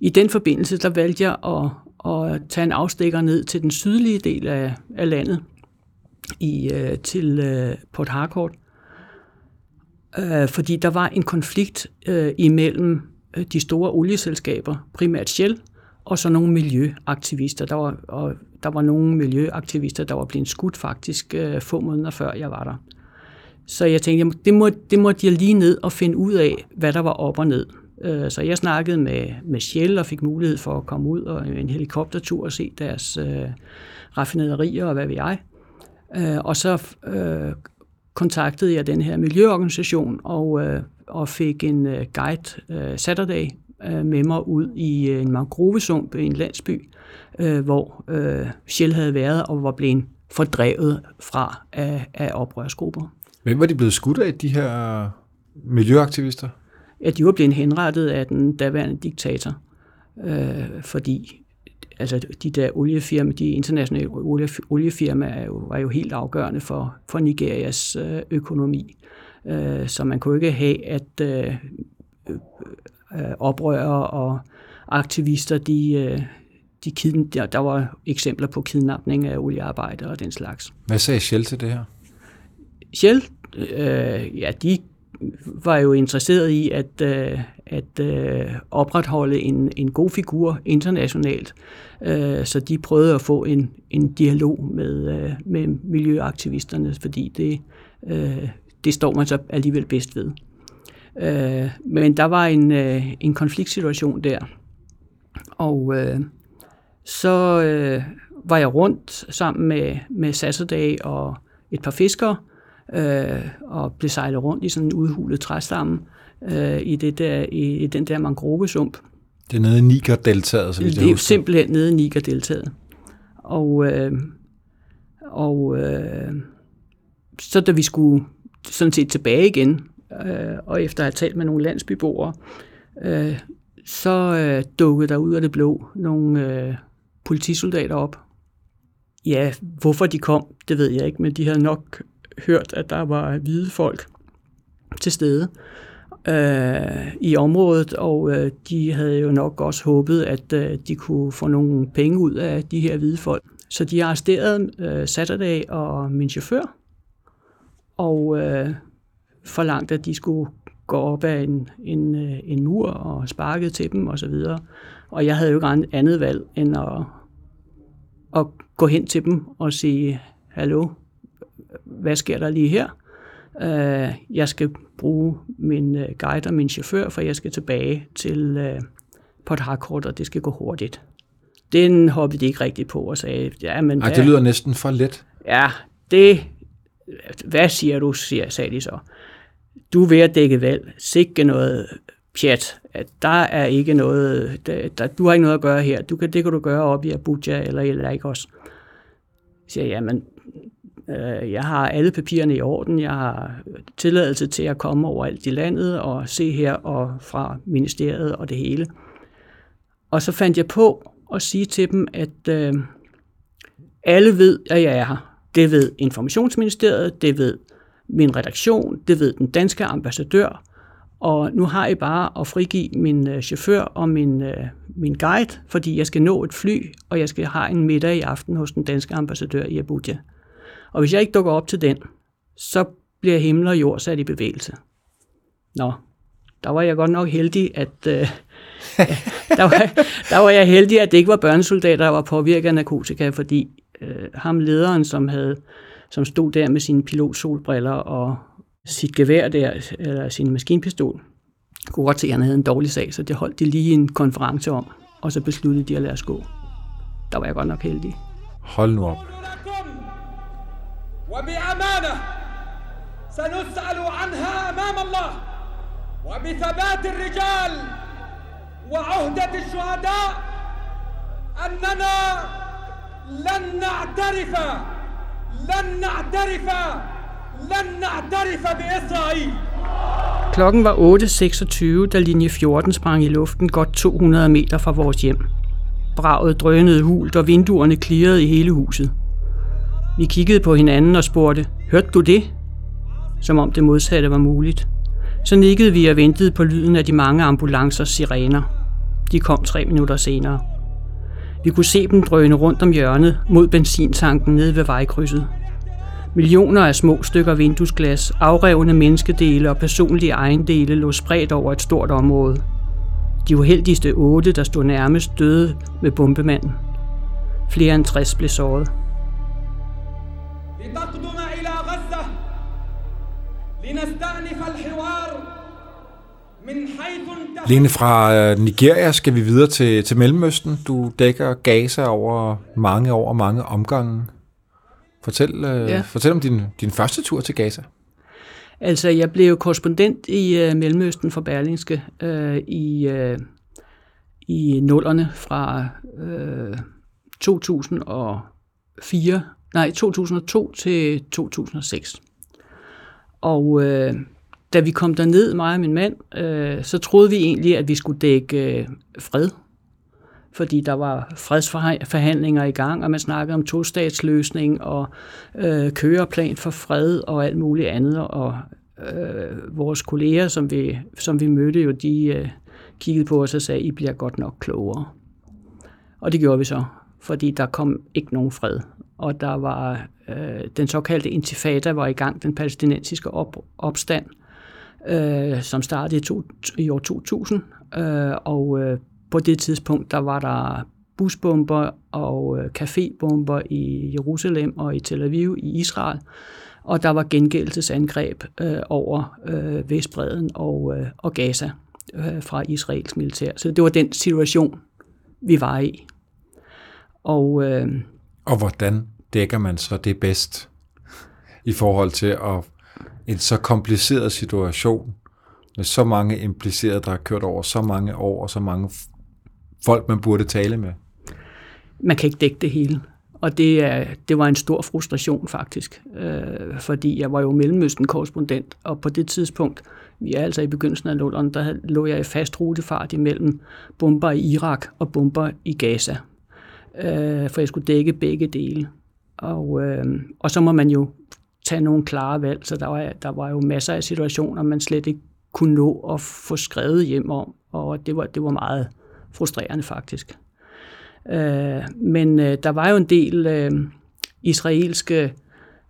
i den forbindelse, der valgte jeg at, at tage en afstikker ned til den sydlige del af, af landet, i, øh, til øh, Port Harcourt, øh, fordi der var en konflikt øh, imellem øh, de store olieselskaber, primært Shell, og så nogle miljøaktivister. Der var, og der var nogle miljøaktivister, der var blevet skudt faktisk øh, få måneder før jeg var der. Så jeg tænkte, det må, det måtte jeg lige ned og finde ud af, hvad der var op og ned. Øh, så jeg snakkede med, med Shell og fik mulighed for at komme ud og en helikoptertur og se deres øh, raffinaderier og hvad ved jeg. Øh, og så øh, kontaktede jeg den her miljøorganisation og, øh, og fik en øh, guide øh, Saturday øh, med mig ud i øh, en mangrovesump i en landsby, øh, hvor øh, Shell havde været og var blevet fordrevet fra af, af oprørsgrupper. Hvem var de blevet skudt af, de her miljøaktivister? Ja, de var blevet henrettet af den daværende diktator, øh, fordi altså de der oliefirmaer, de internationale oliefirmaer jo, var jo helt afgørende for, for Nigerias øh, økonomi. Øh, så man kunne ikke have, at øh, øh, oprørere og aktivister, de, øh, de kidn- der, der var eksempler på kidnapning af oliearbejdere og den slags. Hvad sagde Shell til det her? Shell, øh, ja, de var jo interesseret i at, øh, at øh, opretholde en, en god figur internationalt, øh, så de prøvede at få en, en dialog med, øh, med miljøaktivisterne, fordi det, øh, det står man så alligevel bedst ved. Øh, men der var en, øh, en konfliktsituation der, og øh, så øh, var jeg rundt sammen med, med Saturday og et par fiskere, øh, og blev sejlet rundt i sådan en udhulet træstamme øh, i, det der, i, i den der mangrovesump. Det er nede i Niger-deltaget, så vidt jeg Det er simpelthen nede i Niger-deltaget. Og, øh, og øh, så da vi skulle sådan set tilbage igen, øh, og efter at have talt med nogle landsbyboere, øh, så øh, dukkede der ud af det blå nogle øh, politisoldater op. Ja, hvorfor de kom, det ved jeg ikke, men de havde nok hørt, at der var hvide folk til stede øh, i området, og øh, de havde jo nok også håbet, at øh, de kunne få nogle penge ud af de her hvide folk. Så de arresterede øh, Saturday og min chauffør, og øh, forlangte, at de skulle gå op ad en, en, øh, en mur og sparkede til dem osv. Og, og jeg havde jo ikke andet valg end at, at gå hen til dem og sige, hallo, hvad sker der lige her? Uh, jeg skal bruge min uh, guide og min chauffør, for jeg skal tilbage til Port Harcourt, og det skal gå hurtigt. Den hoppede de ikke rigtigt på og sagde, ja, men... Ej, det lyder næsten for let. Ja, det... Hvad siger du, siger, sagde de så. Du er ved at dække valg. Sikke noget pjat. At der er ikke noget... Der, der, du har ikke noget at gøre her. Du kan, det kan du gøre op i Abuja eller i Lagos. Så siger jeg, jamen, Øh, jeg har alle papirerne i orden, jeg har tilladelse til at komme over alt i landet og se her og fra ministeriet og det hele. Og så fandt jeg på at sige til dem, at øh, alle ved, at jeg er her. Det ved Informationsministeriet, det ved min redaktion, det ved den danske ambassadør, og nu har I bare at frigive min øh, chauffør og min, øh, min guide, fordi jeg skal nå et fly, og jeg skal have en middag i aften hos den danske ambassadør i Abuja. Og hvis jeg ikke dukker op til den, så bliver himmel og jord sat i bevægelse. Nå, der var jeg godt nok heldig, at øh, [laughs] der, var, der var jeg heldig, at det ikke var børnesoldater, der var påvirket af narkotika, fordi øh, ham lederen, som havde som stod der med sine pilotsolbriller og sit gevær der, eller sin maskinpistol, kunne godt se, at han havde en dårlig sag, så det holdt de lige en konference om, og så besluttede de at lade os gå. Der var jeg godt nok heldig. Hold nu op. وبأمانة سنسأل عنها أمام الله وبثبات الرجال وعهدة الشهداء أننا لن نعترف لن نعترف لن نعترف بإسرائيل Klokken var 8.26, da linje 14 sprang i luften godt 200 meter fra vores hjem. Braget drønede hult, og vinduerne klirrede i hele huset. Vi kiggede på hinanden og spurgte, hørte du det? Som om det modsatte var muligt. Så nikkede vi og ventede på lyden af de mange ambulancers sirener. De kom tre minutter senere. Vi kunne se dem drøne rundt om hjørnet mod benzintanken nede ved vejkrydset. Millioner af små stykker vinduesglas, afrevne menneskedele og personlige ejendele lå spredt over et stort område. De uheldigste otte, der stod nærmest, døde med bombemanden. Flere end 60 blev såret. لتقدم إلى غزة لنستأنف الحوار من حيث Lene, fra øh, Nigeria skal vi videre til, til Mellemøsten. Du dækker Gaza over mange år og mange omgange. Fortæl, øh, ja. fortæl om din, din første tur til Gaza. Altså, jeg blev korrespondent i uh, Mellemøsten for Berlingske uh, i, uh, i nullerne fra uh, 2004 nej, 2002 til 2006. Og øh, da vi kom derned, mig og min mand, øh, så troede vi egentlig, at vi skulle dække øh, fred. Fordi der var fredsforhandlinger i gang, og man snakkede om to-statsløsning og øh, køreplan for fred og alt muligt andet. Og øh, vores kolleger, som vi, som vi mødte, jo, de øh, kiggede på os og sagde, I bliver godt nok klogere. Og det gjorde vi så, fordi der kom ikke nogen fred og der var øh, den såkaldte intifada var i gang, den palæstinensiske op, opstand, øh, som startede i, to, i år 2000. Øh, og øh, på det tidspunkt, der var der busbomber og øh, cafébomber i Jerusalem og i Tel Aviv i Israel. Og der var gengældelsesangreb øh, over øh, Vestbreden og, øh, og Gaza øh, fra Israels militær. Så det var den situation, vi var i. Og, øh, og hvordan dækker man så det bedst i forhold til at en så kompliceret situation med så mange implicerede, der har kørt over så mange år og så mange folk, man burde tale med? Man kan ikke dække det hele. Og det, er, det var en stor frustration faktisk, øh, fordi jeg var jo Mellemøsten-korrespondent, og på det tidspunkt, vi er altså i begyndelsen af nullerne, der lå jeg i fast rutefart imellem bomber i Irak og bomber i Gaza, øh, for jeg skulle dække begge dele. Og, øh, og så må man jo tage nogle klare valg, så der var, der var jo masser af situationer, man slet ikke kunne nå at få skrevet hjem om, og det var, det var meget frustrerende faktisk. Øh, men øh, der var jo en del øh, israelske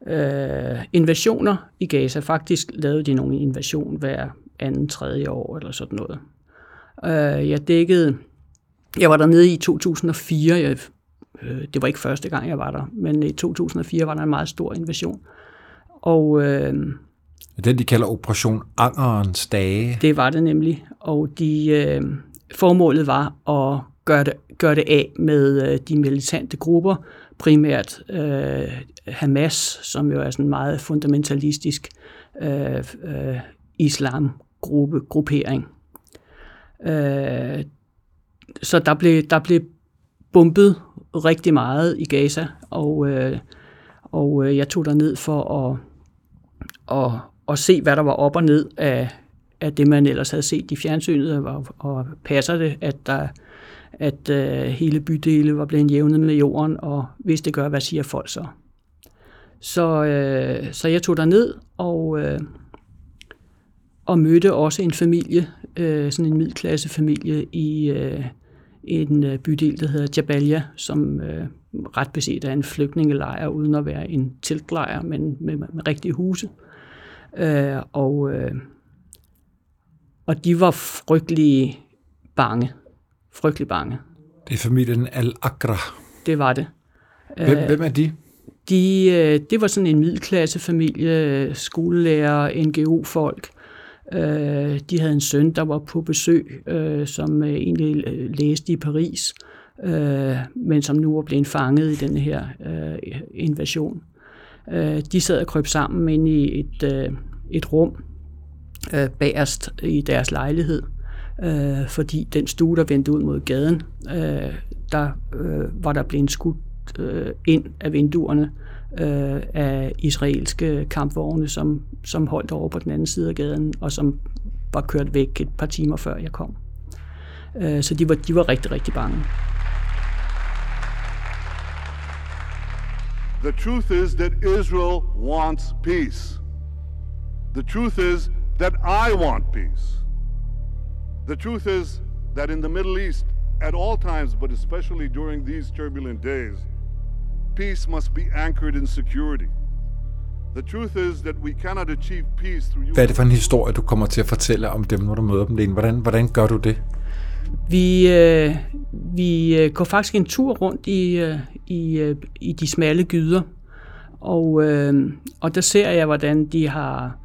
øh, invasioner i Gaza. Faktisk lavede de nogle invasion hver anden, tredje år eller sådan noget. Øh, jeg dækkede, jeg var der nede i 2004, jeg, øh, det var ikke første gang, jeg var der, men i 2004 var der en meget stor invasion. Og øh, den, de kalder Operation Angerens Dage. Det var det nemlig, og de, øh, formålet var at gøre det, gøre det af med øh, de militante grupper, primært øh, Hamas, som jo er sådan en meget fundamentalistisk øh, øh, islamgruppe, gruppering. Øh, så der blev, der blev bumpet rigtig meget i Gaza, og, øh, og øh, jeg tog der ned for at, og, og se, hvad der var op og ned af, af det, man ellers havde set i fjernsynet, og, og passer det, at der at øh, hele bydele var blevet jævnet med jorden, og hvis det gør, hvad siger folk så? Så, øh, så jeg tog der ned og, øh, og mødte også en familie, øh, sådan en middelklassefamilie i øh, en øh, bydel, der hedder Jabalia, som øh, ret beset er en flygtningelejr, uden at være en teltlejr, men med, med rigtige huse. Øh, og, øh, og de var frygtelig bange frygtelig bange. Det er familien Al-Akra. Det var det. Hvem, hvem er de? de? Øh, det var sådan en middelklassefamilie, skolelærer, NGO-folk. Øh, de havde en søn, der var på besøg, øh, som egentlig læste i Paris, men som nu var blevet fanget i den her invasion øh, De sad og krøb sammen ind i et, øh, et rum øh, bagerst i deres lejlighed øh, fordi den stue, der vendte ud mod gaden, øh, der øh, var der blevet skudt øh, ind af vinduerne øh, af israelske kampvogne, som, som holdt over på den anden side af gaden, og som var kørt væk et par timer før jeg kom. Øh, så de var, de var rigtig, rigtig bange. The truth is that Israel wants peace. The truth is that I want peace. The truth is that in the Middle East, at all times, but especially during these turbulent days, peace must be anchored in security. The truth is that we cannot achieve peace through Hvad er det for en historie, du kommer til at fortælle om dem, når du møder dem, Lene? Hvordan, hvordan gør du det? Vi, øh, vi øh, går faktisk en tur rundt i, øh, i, øh, i de smalle gyder, og, øh, og der ser jeg, hvordan de har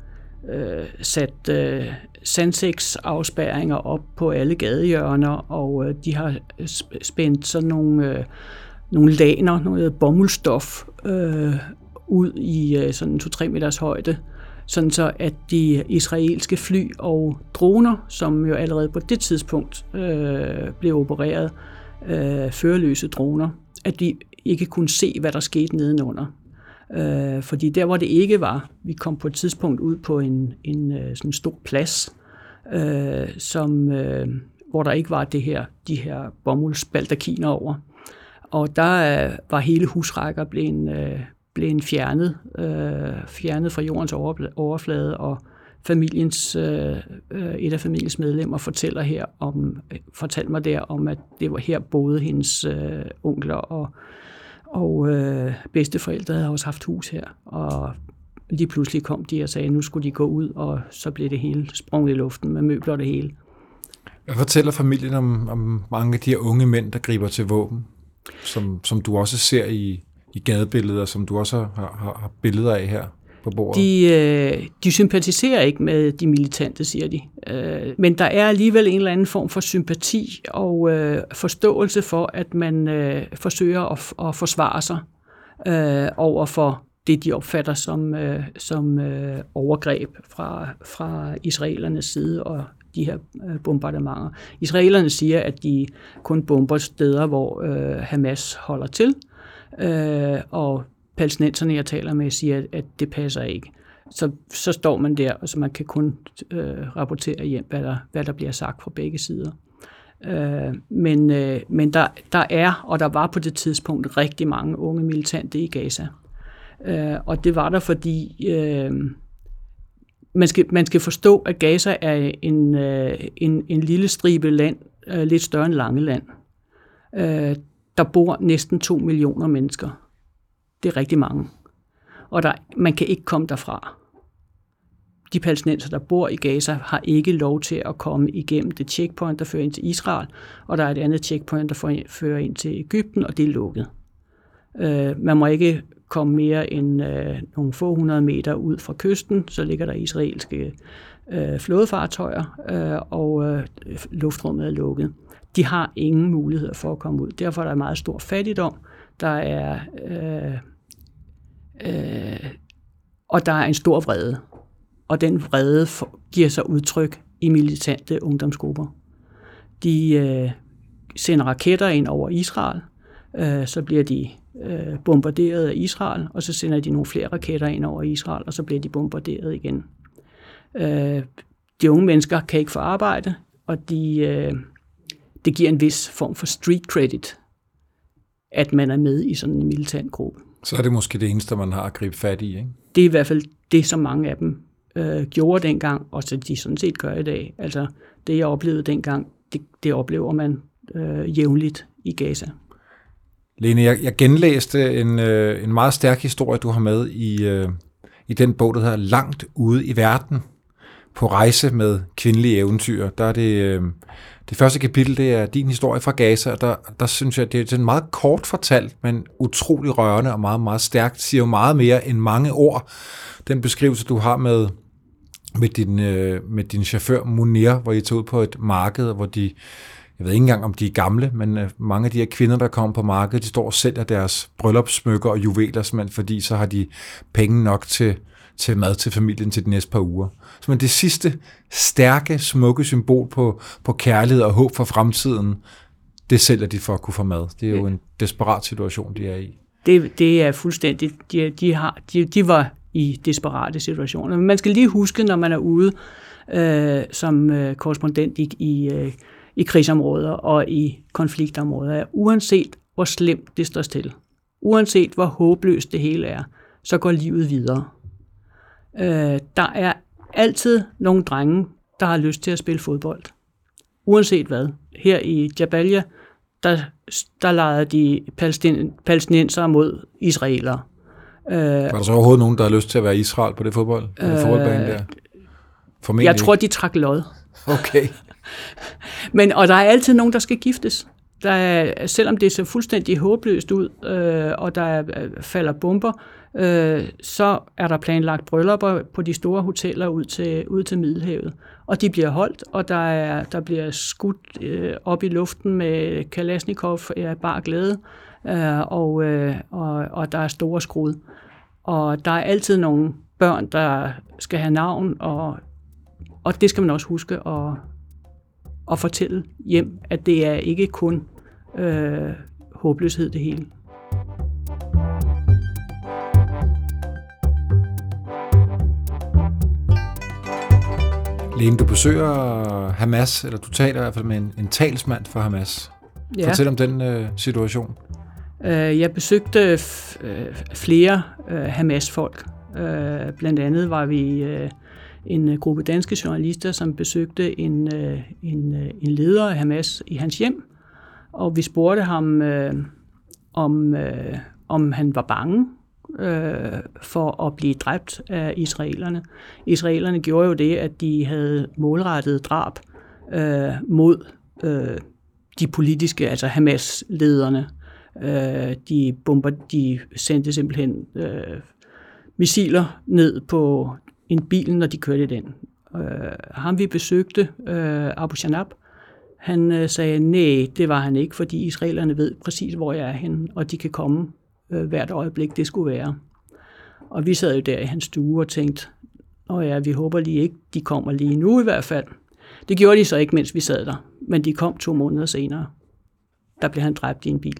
øh, sat øh, sandseksafspærringer op på alle gadehjørner, og øh, de har spændt sådan nogle, øh, nogle laner, noget bomuldstof øh, ud i øh, sådan 2-3 meters højde, sådan så at de israelske fly og droner, som jo allerede på det tidspunkt øh, blev opereret, øh, førerløse droner, at de ikke kunne se, hvad der skete nedenunder. Øh, fordi der, hvor det ikke var, vi kom på et tidspunkt ud på en, en øh, sådan stor plads, øh, som, øh, hvor der ikke var det her, de her bomuldsbaldakiner over. Og der øh, var hele husrækker blevet, øh, blevet fjernet, øh, fjernet fra jordens overflade, og familiens, øh, øh, et af familiens medlemmer fortæller her om, fortalte mig der om, at det var her boede hendes øh, onkler og, og øh, bedsteforældre havde også haft hus her. Og lige pludselig kom de og sagde, at nu skulle de gå ud, og så blev det hele sprunget i luften med møbler og det hele. Hvad fortæller familien om, om mange af de her unge mænd, der griber til våben, som, som du også ser i, i gadebilleder, som du også har, har, har billeder af her på bordet? De, øh, de sympatiserer ikke med de militante, siger de. Øh, men der er alligevel en eller anden form for sympati og øh, forståelse for, at man forsøger at, at forsvare sig øh, over for det, de opfatter som, som overgreb fra, fra israelernes side og de her bombardementer. Israelerne siger, at de kun bomber steder, hvor øh, Hamas holder til, øh, øh, og palæstinenserne, jeg taler med, siger, at det passer ikke. Så, så står man der, og så man kan kun øh, rapportere hjem, hvad der, hvad der bliver sagt fra begge sider. Øh, men øh, men der, der er, og der var på det tidspunkt, rigtig mange unge militante i Gaza. Øh, og det var der, fordi øh, man, skal, man skal forstå, at Gaza er en, øh, en, en lille stribe land, øh, lidt større end Langeland. Øh, der bor næsten 2 millioner mennesker. Det er rigtig mange. Og der, man kan ikke komme derfra. De palæstinenser, der bor i Gaza, har ikke lov til at komme igennem det checkpoint, der fører ind til Israel, og der er et andet checkpoint, der fører ind til Ægypten, og det er lukket. Øh, man må ikke komme mere end øh, nogle få hundrede meter ud fra kysten, så ligger der israelske øh, flådefartøjer, øh, og øh, luftrummet er lukket. De har ingen muligheder for at komme ud. Derfor er der meget stor fattigdom. Der er øh, øh, og der er en stor vrede. Og den vrede for, giver sig udtryk i militante ungdomsgrupper. De øh, sender raketter ind over Israel, øh, så bliver de øh, bombarderet af Israel, og så sender de nogle flere raketter ind over Israel, og så bliver de bombarderet igen. Øh, de unge mennesker kan ikke få arbejde, og de, øh, det giver en vis form for street credit, at man er med i sådan en militant gruppe. Så er det måske det eneste, man har at gribe fat i, ikke? Det er i hvert fald det, som mange af dem øh, gjorde dengang, og så de sådan set gør i dag. Altså, det jeg oplevede dengang, det, det oplever man øh, jævnligt i Gaza. Lene, jeg, jeg genlæste en, øh, en meget stærk historie, du har med i, øh, i den bog, der hedder Langt ude i verden, på rejse med kvindelige eventyr. Der er det, øh, det første kapitel, det er din historie fra Gaza, og der, der synes jeg, det er sådan meget kort fortalt, men utrolig rørende og meget, meget stærkt. siger jo meget mere end mange ord. Den beskrivelse, du har med, med, din, øh, med din chauffør Munir, hvor I tog ud på et marked, hvor de jeg ved ikke engang, om de er gamle, men øh, mange af de her kvinder, der kommer på markedet, de står og sælger deres bryllupssmykker og juveler, simpelthen, fordi så har de penge nok til, til mad til familien til de næste par uger. Så men det sidste stærke, smukke symbol på, på kærlighed og håb for fremtiden, det sælger de for at kunne få mad. Det er jo en desperat situation, de er i. Det, det er fuldstændig. De, de, har, de, de var i desperate situationer. Men man skal lige huske, når man er ude øh, som øh, korrespondent i, i øh, i krigsområder og i konfliktområder, uanset hvor slemt det står til, uanset hvor håbløst det hele er, så går livet videre. Øh, der er altid nogle drenge, der har lyst til at spille fodbold. Uanset hvad. Her i Jabalia, der, der legede de palæstin, palæstinenser mod israelere. Øh, var der så overhovedet nogen, der har lyst til at være Israel på det fodbold? På øh, fodboldbane der? Formentlig. Jeg tror, de trak lod. Okay. [laughs] Men, og der er altid nogen, der skal giftes. Der er, selvom det ser fuldstændig håbløst ud, øh, og der er, øh, falder bomber, øh, øh, så er der planlagt bryllupper på de store hoteller ud til, ud til Middelhavet. Og de bliver holdt, og der, er, der bliver skudt øh, op i luften med Kalashnikov er bare glæde, øh, og, øh, og, og der er store skrud. Og der er altid nogle børn, der skal have navn, og, og det skal man også huske at, at fortælle hjem, at det er ikke kun øh, håbløshed det hele. Lene, du besøger Hamas, eller du taler i hvert fald med en, en talsmand for Hamas. Ja. Fortæl om den øh, situation. Øh, jeg besøgte øh, flere øh, Hamas-folk. Øh, blandt andet var vi øh, en gruppe danske journalister, som besøgte en, øh, en, øh, en leder af Hamas i hans hjem, og vi spurgte ham, øh, om, øh, om han var bange øh, for at blive dræbt af israelerne. Israelerne gjorde jo det, at de havde målrettet drab øh, mod øh, de politiske, altså Hamas-lederne. Øh, de, bomber, de sendte simpelthen øh, missiler ned på en bil, når de kørte den. Øh, ham vi besøgte, øh, Abu Shanab, han øh, sagde, nej, det var han ikke, fordi israelerne ved præcis, hvor jeg er henne, og de kan komme øh, hvert øjeblik, det skulle være. Og vi sad jo der i hans stue og tænkte, Nå ja, vi håber lige ikke, de kommer lige nu i hvert fald. Det gjorde de så ikke, mens vi sad der, men de kom to måneder senere. Der blev han dræbt i en bil.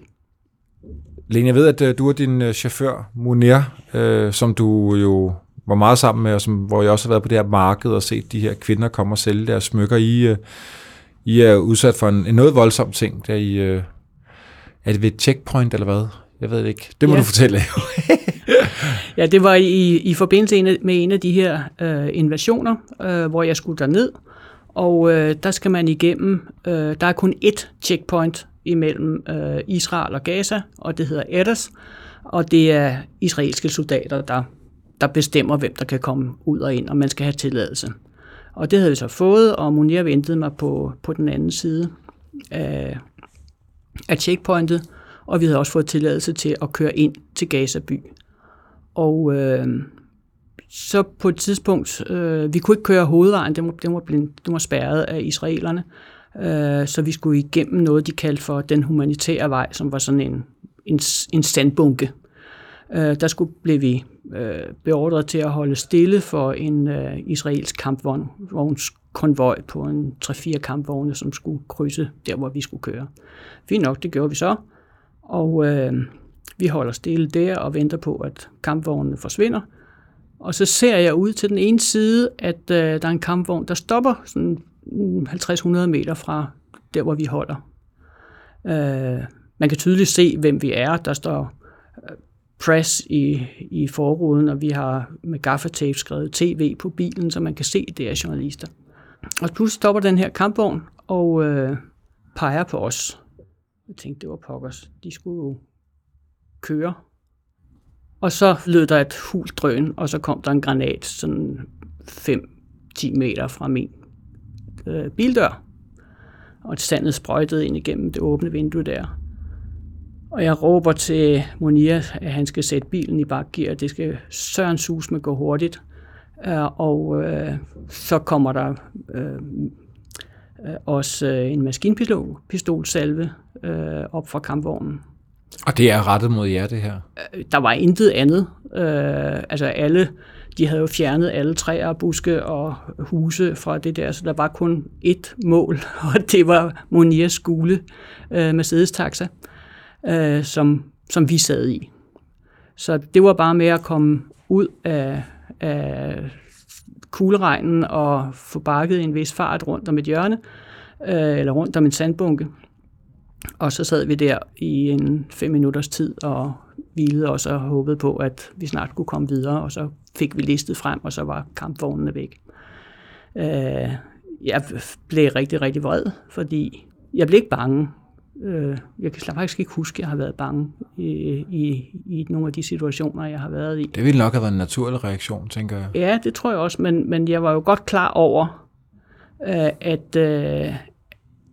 Lene, jeg ved, at øh, du og din øh, chauffør, Munir, øh, som du jo var meget sammen med, og som, hvor jeg også har været på det her marked og set de her kvinder komme og sælge deres smykker. I, øh, I er udsat for en, en noget voldsom ting, der I, øh, er det ved et checkpoint eller hvad? Jeg ved det ikke. Det må ja. du fortælle. [laughs] ja, det var i, i forbindelse med en af de her øh, invasioner, øh, hvor jeg skulle derned, og øh, der skal man igennem, øh, der er kun ét checkpoint imellem øh, Israel og Gaza, og det hedder Edders, og det er israelske soldater, der, der bestemmer, hvem der kan komme ud og ind, og man skal have tilladelse. Og det havde vi så fået, og Munir ventede mig på, på den anden side af, af checkpointet, og vi havde også fået tilladelse til at køre ind til Gaza by. Og øh, så på et tidspunkt, øh, vi kunne ikke køre hovedvejen, den var, den var, blevet, den var spærret af israelerne, øh, så vi skulle igennem noget, de kaldte for den humanitære vej, som var sådan en, en, en sandbunke. Øh, der skulle blev vi øh, beordret til at holde stille for en øh, israelsk kampvognskonvoj på en 3-4 kampvogne, som skulle krydse der, hvor vi skulle køre. Fint nok, det gjorde vi så. Og øh, vi holder stille der og venter på, at kampvognene forsvinder. Og så ser jeg ud til den ene side, at øh, der er en kampvogn, der stopper sådan 50-100 meter fra der, hvor vi holder. Øh, man kan tydeligt se, hvem vi er. Der står øh, press i, i forruden, og vi har med gaffatape skrevet tv på bilen, så man kan se, det er journalister. Og pludselig stopper den her kampvogn og øh, peger på os. Jeg tænkte, det var pokkers. De skulle jo køre. Og så lød der et hul drøn, og så kom der en granat sådan 5-10 meter fra min øh, bildør. Og sandet sprøjtede ind igennem det åbne vindue der. Og jeg råber til Monia, at han skal sætte bilen i bakgear. Det skal søren sus med gå hurtigt. Øh, og øh, så kommer der øh, øh, også øh, en maskinpistolsalve øh, op fra kampvognen. Og det er rettet mod jer, det her? Øh, der var intet andet. Øh, altså alle, de havde jo fjernet alle træer, buske og huse fra det der, så der var kun ét mål, [laughs] og det var Moniers skole øh, Mercedes-taxa, øh, som, som vi sad i. Så det var bare med at komme ud af, af kugleregnen og få bakket en vis fart rundt om et hjørne, øh, eller rundt om en sandbunke. Og så sad vi der i en fem minutters tid og hvilede os og håbede på, at vi snart kunne komme videre, og så fik vi listet frem, og så var kampvognene væk. Øh, jeg blev rigtig, rigtig vred, fordi jeg blev ikke bange. Øh, jeg kan faktisk ikke huske, at jeg har været bange i, i, i nogle af de situationer, jeg har været i. Det ville nok have været en naturlig reaktion, tænker jeg. Ja, det tror jeg også, men, men jeg var jo godt klar over, øh, at, øh,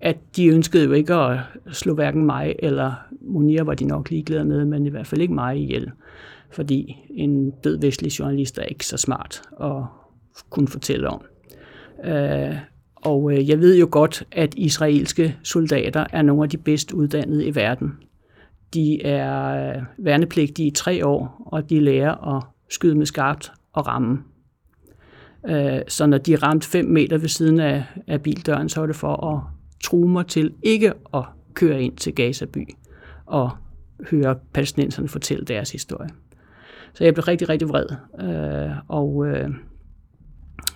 at de ønskede jo ikke at slå hverken mig eller Munir var de nok ligeglade med, men i hvert fald ikke mig ihjel. Fordi en død vestlig journalist er ikke så smart at kunne fortælle om. Øh, og øh, jeg ved jo godt, at israelske soldater er nogle af de bedst uddannede i verden. De er øh, værnepligtige i tre år, og de lærer at skyde med skarpt og ramme. Øh, så når de ramt fem meter ved siden af, af bildøren, så er det for at true mig til ikke at køre ind til Gaza by og høre palæstinenserne fortælle deres historie. Så jeg blev rigtig, rigtig vred. Øh, og øh,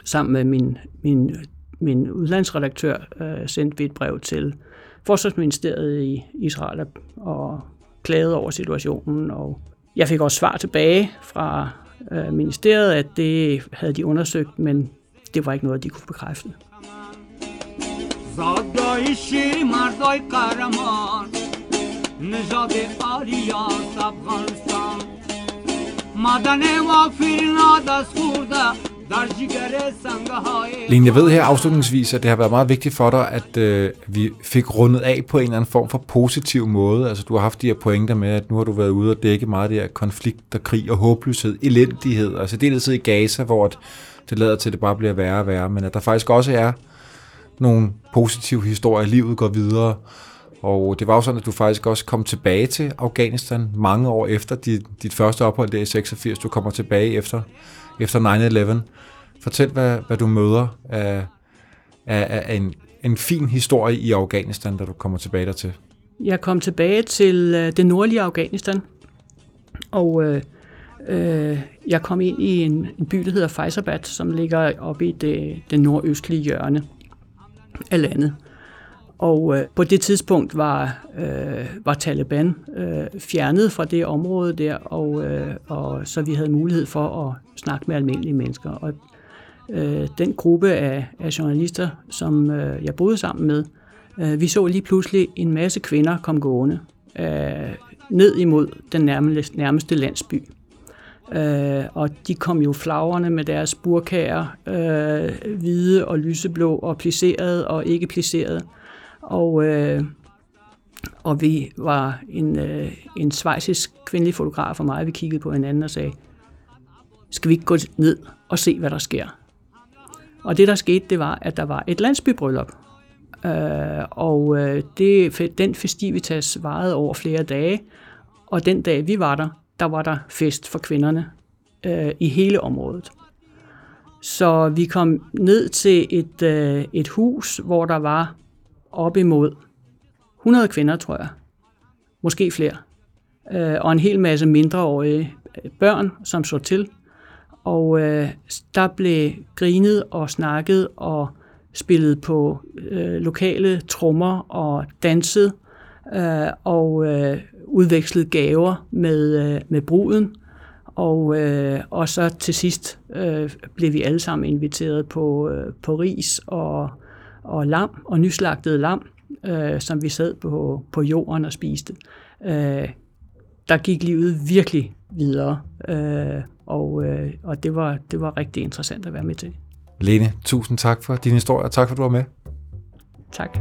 sammen med min, min, min udlandsredaktør øh, sendte vi et brev til Forsvarsministeriet i Israel og klagede over situationen. Og jeg fik også svar tilbage fra øh, ministeriet, at det havde de undersøgt, men det var ikke noget, de kunne bekræfte. زادای شیر مردای قهرمان نژاد آریاس افغانستان Lene, jeg ved her afslutningsvis, at det har været meget vigtigt for dig, at øh, vi fik rundet af på en eller anden form for positiv måde. Altså, du har haft de her pointer med, at nu har du været ude og dække meget af det her konflikt og krig og håbløshed, elendighed. Altså, det er i Gaza, hvor det lader til, at det bare bliver værre og værre, men at der faktisk også er nogle positive historier, livet går videre. Og det var jo sådan, at du faktisk også kom tilbage til Afghanistan mange år efter dit, dit første ophold der i 86. Du kommer tilbage efter, efter 9-11. Fortæl, hvad, hvad du møder af, af, af en, en fin historie i Afghanistan, da du kommer tilbage dertil. Jeg kom tilbage til øh, det nordlige Afghanistan, og øh, øh, jeg kom ind i en, en by, der hedder Faisalabad, som ligger oppe i det, det nordøstlige hjørne af landet. Og øh, på det tidspunkt var, øh, var Taliban øh, fjernet fra det område der, og, øh, og så vi havde mulighed for at snakke med almindelige mennesker. Og øh, den gruppe af, af journalister, som øh, jeg boede sammen med, øh, vi så lige pludselig en masse kvinder komme gående øh, ned imod den nærmeste, nærmeste landsby. Øh, og de kom jo flagrende med deres burkager, øh, hvide og lyseblå og plisserede og ikke plisserede. Og, øh, og vi var en, øh, en svejsisk kvindelig fotograf og mig, vi kiggede på hinanden og sagde, skal vi ikke gå ned og se, hvad der sker? Og det, der skete, det var, at der var et landsbybryllup. Øh, og øh, det, den festivitas varede over flere dage, og den dag, vi var der, der var der fest for kvinderne øh, i hele området. Så vi kom ned til et, øh, et hus, hvor der var op imod 100 kvinder, tror jeg. Måske flere. Øh, og en hel masse mindreårige øh, børn, som så til. Og øh, der blev grinet og snakket og spillet på øh, lokale trommer og danset øh, og øh, udvekslet gaver med, øh, med bruden. Og, øh, og så til sidst øh, blev vi alle sammen inviteret på, øh, på ris og, og lam, og nyslagtet lam, øh, som vi sad på, på jorden og spiste. Øh, der gik livet virkelig videre, øh, og, øh, og det, var, det var rigtig interessant at være med til. Lene, tusind tak for din historie, og tak for, at du var med. Tak.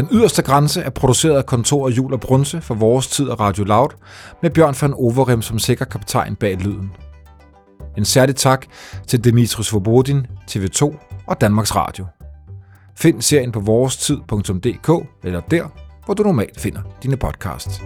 Den yderste grænse er produceret af kontor og Jul og Brunse for vores tid og Radio Loud, med Bjørn van Overem som sikker kaptajn bag lyden. En særlig tak til Dimitris Svobodin, TV2 og Danmarks Radio. Find serien på vorestid.dk eller der, hvor du normalt finder dine podcasts.